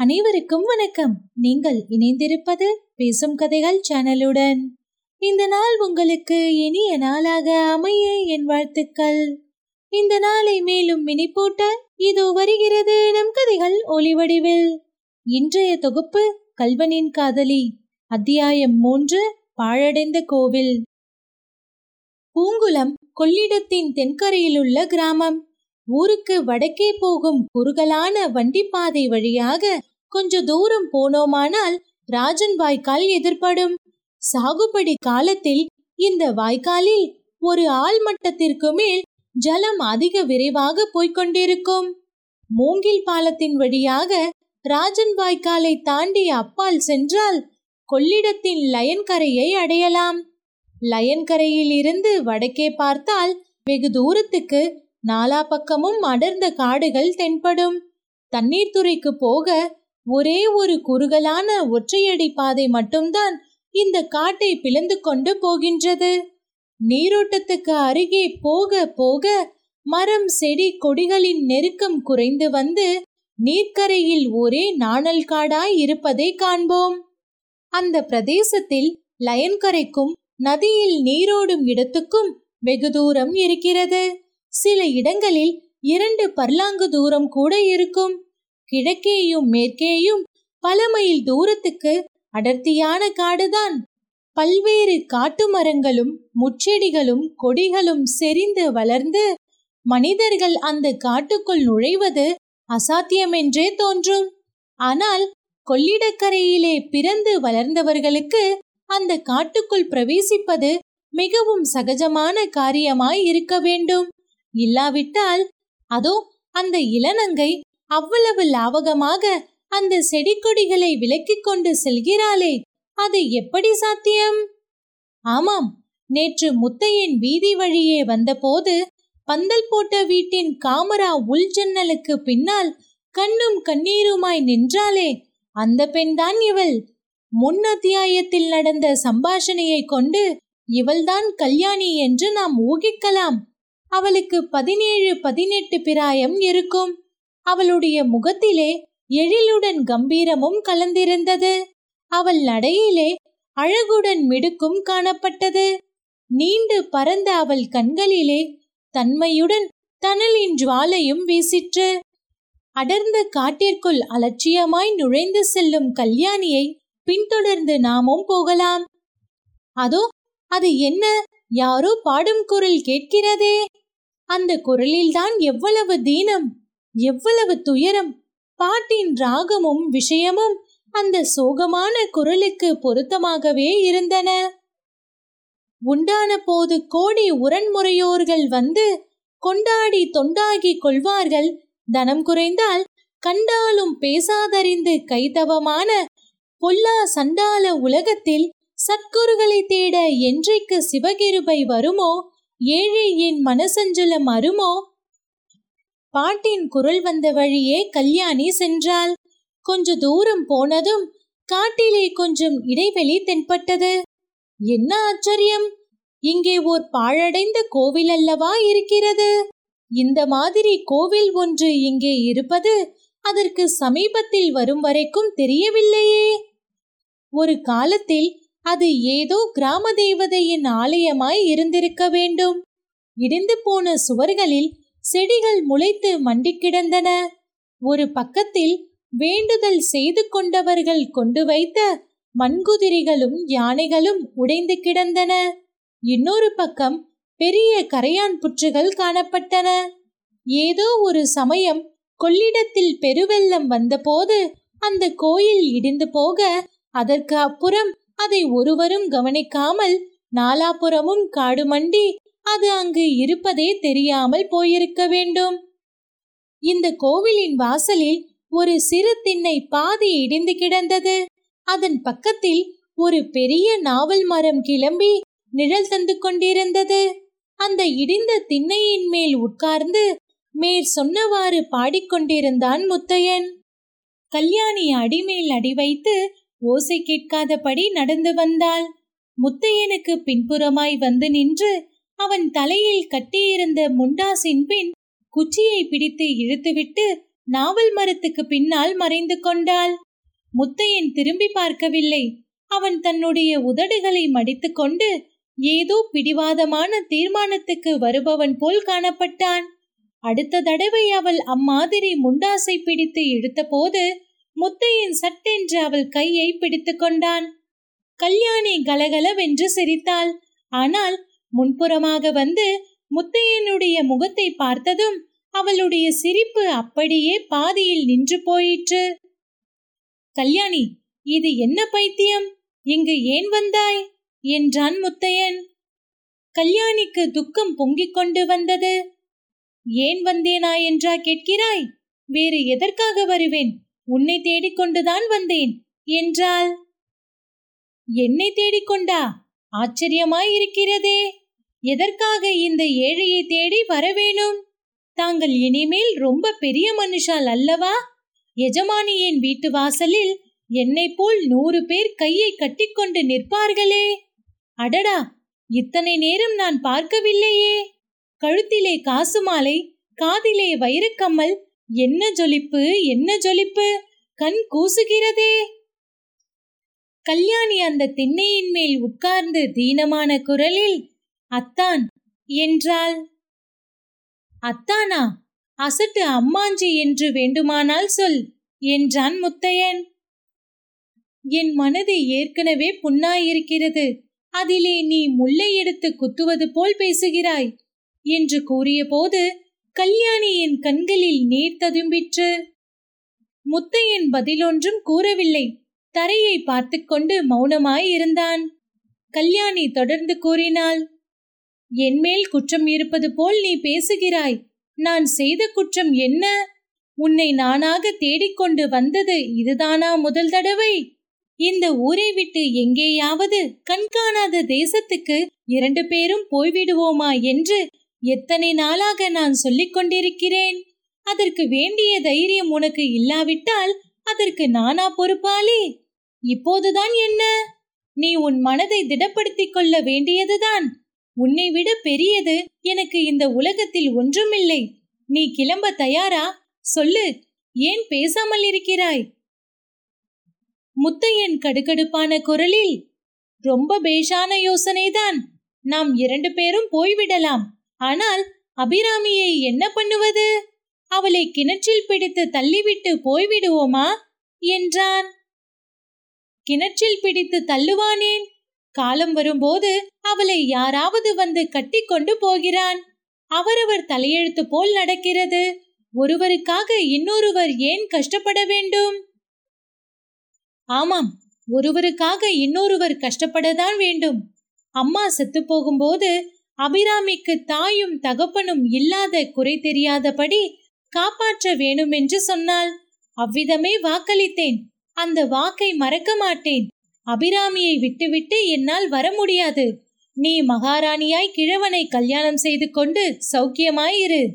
அனைவருக்கும் வணக்கம். நீங்கள் இணைந்திருப்பது பேசும் கதைகள் சேனலுடன். இந்த நாள் உங்களுக்கு இனிய நாளாக அமைய என் வாழ்த்துக்கள். இந்த நாளை மேலும் மினிப்பூட்ட இதோ வருகிறது நம் கதைகள் ஒளிவடிவில் இன்றைய தொகுப்பு கல்வனின் காதலி அத்தியாயம் மூன்று பாழடைந்த கோவில். பூங்குளம் கொள்ளிடத்தின் தென்கரையிலுள்ள கிராமம். ஊருக்கு வடக்கே போகும் குறுகலான வண்டிப்பாதை வழியாக கொஞ்ச தூரம் போனோமானால் ராஜன் வாய்க்கால் எதிர்படும். சாகுபடி காலத்தில் இந்த வாய்க்காலில் ஒரு ஆள் மட்டத்திற்கு மேல் ஜலம் அதிக விரைவாக போய்கொண்டிருக்கும் மூங்கில் பாலத்தின் வழியாக ராஜன் வாய்க்காலை தாண்டி அப்பால் சென்றால் கொள்ளிடத்தின் லயன்கரையை அடையலாம். லயன்கரையில் இருந்து வடக்கே பார்த்தால் வெகு தூரத்துக்கு நாலா பக்கமும் அடர்ந்த காடுகள் தென்படும். தண்ணீர் துறைக்கு போக ஒரே ஒரு குறுகலான ஒற்றையடி பாதை மட்டும்தான் இந்த காட்டை பிளந்து கொண்டு போகின்றது. நீரோட்டத்துக்கு அருகே போக போக மரம் செடி கொடிகளின் நெருக்கம் குறைந்து வந்து நீர்க்கரையில் ஒரே நாணல் காடாய் இருப்பதை காண்போம். அந்த பிரதேசத்தில் லயன்கரைக்கும் நதியில் நீரோடும் இடத்துக்கும் வெகு தூரம் இருக்கிறது. சில இடங்களில் இரண்டு பர்லாங்கு தூரம் கூட இருக்கும். கிழக்கேயும் மேற்கேயும் பல மைல் தூரத்துக்கு அடர்த்தியான காடுதான். பல்வேறு காட்டு மரங்களும் முச்செடிகளும் கொடிகளும் செறிந்து வளர்ந்து மனிதர்கள் அந்த காட்டுக்குள் நுழைவது அசாத்தியமென்றே தோன்றும். ஆனால் கொள்ளிடக்கரையிலே பிறந்து வளர்ந்தவர்களுக்கு அந்த காட்டுக்குள் பிரவேசிப்பது மிகவும் சகஜமான காரியமாய் இருக்க வேண்டும். இல்லாவிட்டால் அதோ அந்த இளநங்கை அவ்வளவு லாவகமாக அந்த செடி கொடிகளை விலக்கிக் கொண்டு செல்கிறாளே அது எப்படி சாத்தியம்? ஆமாம் நேற்று முத்தையின் வீதி வழியே வந்தபோது பந்தல் போட்ட வீட்டின் காமரா உள் ஜன்னலுக்கு பின்னால் கண்ணும் கண்ணீருமாய் நின்றாளே அந்த பெண்தான் இவள். முன் அத்தியாயத்தில் நடந்த சம்பாஷணையை கொண்டு இவள்தான் கல்யாணி என்று நாம் ஊகிக்கலாம். அவளுக்கு பதினேழு பதினெட்டு பிராயம் இருக்கும். அவளுடைய முகத்திலே எழிலுடன் கம்பீரமும் கலந்திருந்தது. அவள் நடையிலே அழகுடன் மிடுக்கும் காணப்பட்டது. நீண்டு பறந்த அவள் கண்களிலே தன்மையுடன் தணலின் ஜுவாலையும் வீசிற்று. அடர்ந்த காட்டிற்குள் அலட்சியமாய் நுழைந்து செல்லும் கல்யாணியை பின்தொடர்ந்து நாமும் போகலாம். அதோ அது என்ன? யாரோ பாடும் குரல் கேட்கிறதே. அந்த குரலில்தான் எவ்வளவு தீனம் எவ்வளவு துயரம் பாட்டின் ராகமும் விஷயமும் அந்த சோகமான குரலுக்கு பொருத்தமாகவே இருந்தன. உண்டான போது கோடி உரண்முறையோர்கள் வந்து கொண்டாடி தொண்டாகி கொள்வார்கள். தனம் குறைந்தால் கண்டாலும் பேசாதறிந்து கைதவமான பொல்லா சண்டால உலகத்தில் சத்குருகளை தேட என்றைக்கு சிவகிருபை வருமோ? ஏழை என் மனசஞ்சலம் அருமோ பாட்டின் குரல் வந்த வழியே கல்யாணி சென்றாள். கொஞ்ச தூரம் போனதும் காட்டிலே கொஞ்சம் இடைவெளி தென்பட்டது. என்ன ஆச்சரியம்! இங்கே ஓர் பாழடைந்த கோவில் அல்லவா இருக்கிறது? இந்த மாதிரி கோவில் ஒன்று இங்கே இருப்பது அதற்கு சமீபத்தில் வரும் வரைக்கும் தெரியவில்லையே. ஒரு காலத்தில் அது ஏதோ கிராம தேவதையின் ஆலயமாய் இருந்திருக்க வேண்டும். இடிந்து போன சுவர்களில் செடிகள் முளைத்து மண்டி கிடந்தன. ஒரு பக்கத்தில் வேண்டுதல் செய்து கொண்டவர்கள் கொண்டு வைத்த மண்குதிரிகளும் யானைகளும் உடைந்து கிடந்தன. இன்னொரு பக்கம் பெரிய கரையான் புற்றுகள் காணப்பட்டன. ஏதோ ஒரு சமயம் கொள்ளிடத்தில் பெருவெள்ளம் வந்தபோது அந்த கோயில் இடிந்து போக அதற்கு அப்புறம் அதை ஒருவரும் கவனிக்காமல் நாலாபுறமும் காடு மண்டி அது அங்கு இருப்பதே தெரியாமல் போயிருக்க வேண்டும். இந்த கோவிலின் வாசலில் ஒரு சிறு திண்ணை பாதி இடிந்து கிடந்தது. அதன் பக்கத்தில் ஒரு பெரிய நாவல் மரம் கிளம்பி நிழல் தந்து கொண்டிருந்தது. அந்த இடிந்த திண்ணையின் மேல் உட்கார்ந்து மேற் சொன்னவாறு பாடிக்கொண்டிருந்தான் முத்தையன். கல்யாணி அடிமேல் அடி வைத்து ஓசை கேட்காதபடி நடந்து வந்தாள். முத்தையனுக்கு பின்புறமாய் வந்து நின்று அவன் தலையில் கட்டியிருந்த முண்டாசின் பின் குச்சியை பிடித்து இழுத்துவிட்டு நாவல் மரத்துக்கு பின்னால் மறைந்து கொண்டாள். முத்தையன் திரும்பி பார்க்கவில்லை. அவன் தன்னுடைய உதடுகளை மடித்துக்கொண்டு ஏதோ பிடிவாதமான தீர்மானத்துக்கு வருபவன் போல் காணப்பட்டான். அடுத்த தடவை அவள் அம்மாதிரி முண்டாசை பிடித்து இழுத்தபோது முத்தையின் சட்டென்று அவள் கையை பிடித்து கொண்டான். கல்யாணி கலகலவென்று சிரித்தாள். ஆனால் முன்புறமாக வந்து முத்தையனுடைய முகத்தை பார்த்ததும் அவளுடைய சிரிப்பு அப்படியே பாதியில் நின்று போயிற்று. கல்யாணி இது என்ன பைத்தியம்? இங்கு ஏன் வந்தாய்? என்றான் முத்தையன். கல்யாணிக்கு துக்கம் பொங்கிக் கொண்டு வந்தது. ஏன் வந்தேனா என்றா கேட்கிறாய்? வேறு எதற்காக வருவேன்? உன்னை தேடிக்கொண்டுதான் வந்தேன். என்றாள். என்னை தேடிக்கொண்டா? ஆச்சரியமாயிருக்கிறதே. எதற்காக இந்த ஏழையை தேடி வரவேணும் தாங்கள் இனிமேல் ரொம்ப பெரிய மனுஷால் அல்லவா? எஜமானியின் வீட்டு வாசலில் என்னை போல் நூறு பேர் கையை கட்டிக்கொண்டு நிற்பார்களே. அடடா! இத்தனை நேரம் நான் பார்க்கவில்லையே. கழுத்திலே காசு மாலை காதிலே வைரக்கம்மல் என்ன ஜொலிப்பு என்ன ஜொலிப்பு? கண் கூசுகிறதே. கல்யாணி அந்த திண்ணையின் மேல் உட்கார்ந்து தீனமான குரலில் அத்தான் என்றாள். அத்தானா? அசட்டு அம்மாஞ்சி என்று வேண்டுமானால் சொல் என்றான் முத்தையன். என் மனது ஏற்கனவே புண்ணாயிருக்கிறது. அதிலே நீ முல்லை எடுத்து குத்துவது போல் பேசுகிறாய் என்று கூறியபோது கல்யாணியின் கண்களில் நீர் ததும்பிற்று. முத்தையன் பதிலொன்றும் கூறவில்லை. தரையை பார்த்து கொண்டு மௌனமாய் இருந்தான் கல்யாணி தொடர்ந்து கூறினாள் என்மேல் குற்றம் இருப்பது போல் நீ பேசுகிறாய். நான் செய்த குற்றம் என்ன? உன்னை நானாக தேடிக்கொண்டு வந்தது இதுதானா முதல் தடவை? இந்த ஊரை விட்டு எங்கேயாவது கண்காணாத தேசத்துக்கு இரண்டு பேரும் போய்விடுவோமா என்று எத்தனை நாளாக நான் சொல்லிக் கொண்டிருக்கிறேன்? அதற்கு வேண்டிய தைரியம் உனக்கு இல்லாவிட்டால் அதற்கு நானா பொறுப்பாளி? இப்போதுதான் என்ன? நீ உன் மனதை திடப்படுத்திக் கொள்ள வேண்டியதுதான். உன்னை விட பெரியது எனக்கு இந்த உலகத்தில் ஒன்றுமில்லை. நீ கிளம்ப தயாரா? சொல்லு ஏன் பேசாமல் இருக்கிறாய்? முத்தையன் கடுகடுப்பான குரலில் ரொம்ப பேஷான யோசனைதான். நாம் இரண்டு பேரும் போய்விடலாம். ஆனால் அபிராமியை என்ன பண்ணுவது? அவளை கிணற்றில் பிடித்து தள்ளிவிட்டு போய்விடுவோமா? என்றான். கிணற்றில் பிடித்து தள்ளுவானேன்? காலம் வரும்போது அவளை யாராவது வந்து கட்டிக்கொண்டு போகிறான். அவரவர் தலையெழுத்து போல் நடக்கிறது. ஒருவருக்காக இன்னொருவர் ஏன் கஷ்டப்பட வேண்டும்? ஆமாம் ஒருவருக்காக இன்னொருவர் கஷ்டப்படத்தான் வேண்டும். அம்மா செத்து போகும்போது அபிராமிக்கு தாயும் தகப்பனும் இல்லாத குறை தெரியாதபடி காப்பாற்ற வேணுமென்று சொன்னாள். அவ்விதமே வாக்களித்தேன். அந்த வாக்கை மறக்க மாட்டேன். அபிராமியை விட்டுவிட்டு என்னால் வர முடியாது. நீ மகாராணியாய் கிழவனை கல்யாணம் செய்து கொண்டு சௌக்கியமாயிரு.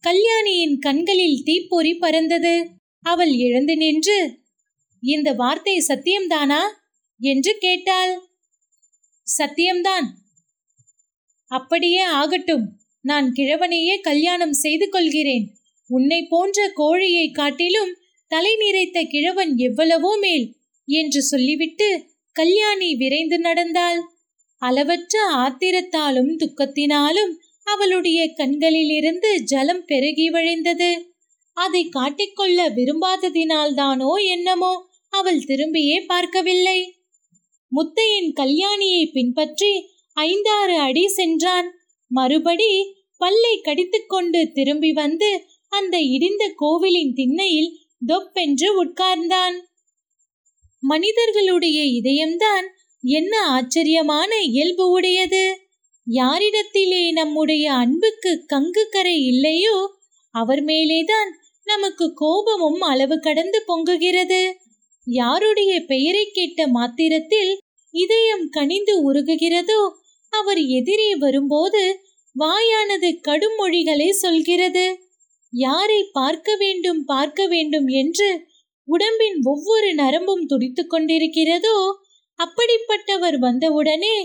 கல்யாணியின் கண்களில் தீப்பொறி பறந்தது. அவள் எழுந்து நின்று இந்த வார்த்தை சத்தியம்தானா? என்று கேட்டாள். சத்தியம்தான். அப்படியே ஆகட்டும். நான் கிழவனையே கல்யாணம் செய்து கொள்கிறேன். உன்னை போன்ற கோழியை காட்டிலும் தலை நிறைத்த கிழவன் எவ்வளவோ மேல் என்று சொல்லிவிட்டு கல்யாணி விரைந்து நடந்தாள். அளவற்ற ஆத்திரத்தாலும் துக்கத்தினாலும் அவளுடைய கண்களிலிருந்து ஜலம் பெருகி வழிந்தது. அதை காட்டிக்கொள்ள விரும்பாததினால்தானோ என்னமோ அவள் திரும்பியே பார்க்கவில்லை. முத்தையின் கல்யாணியை பின்பற்றி ஐந்தாறு அடி சென்றான். மறுபடி பல்லை கடித்துக்கொண்டு திரும்பி வந்து அந்த இடிந்த கோவிலின் திண்ணையில் தொப்பென்று உட்கார்ந்தான். மனிதர்களுடைய இதயம்தான் என்ன ஆச்சரியமான இயல்பு உடையது. யாரிடத்திலே நம்முடைய அன்புக்கு கங்கு கரை இல்லையோ அவர் மேலேதான் நமக்கு கோபமும் அளவு கடந்து பொங்குகிறது. யாருடைய பெயரை கேட்ட மாத்திரத்தில் இதயம் கனிந்து உருகுகிறதோ அவர் எதிரே வரும்போது வாயானது கடும் மொழிகளை சொல்கிறது. யாரை பார்க்க வேண்டும் பார்க்க வேண்டும் என்று உடம்பின் ஒவ்வொரு நரம்பும் துடித்துக் கொண்டிருக்கிறதோ அப்படிப்பட்டவர் வந்தவுடனே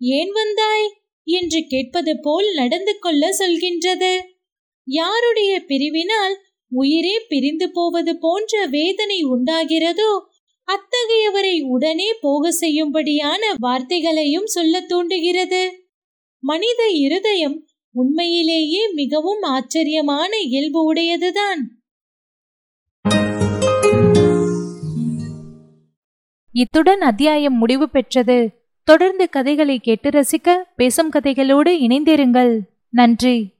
ஏன் வந்தாய்? என்று கேட்பது போல் நடந்து கொள்ள சொல்கின்றது. யாருடைய பிரிவினால் உயிரே பிரிந்து போவது போன்ற வேதனை உண்டாகிறதோ அத்தகையவரை உடனே போக செய்யும்படியான வார்த்தைகளையும் சொல்ல தூண்டுகிறது. மனித இருதயம் உண்மையிலேயே மிகவும் ஆச்சரியமான இயல்பு உடையதுதான். இத்துடன் அத்தியாயம் முடிவு பெற்றது. தொடர்ந்து கதைகளை கேட்டு ரசிக்க பேசும் கதைகளோடு இணைந்திருங்கள். நன்றி.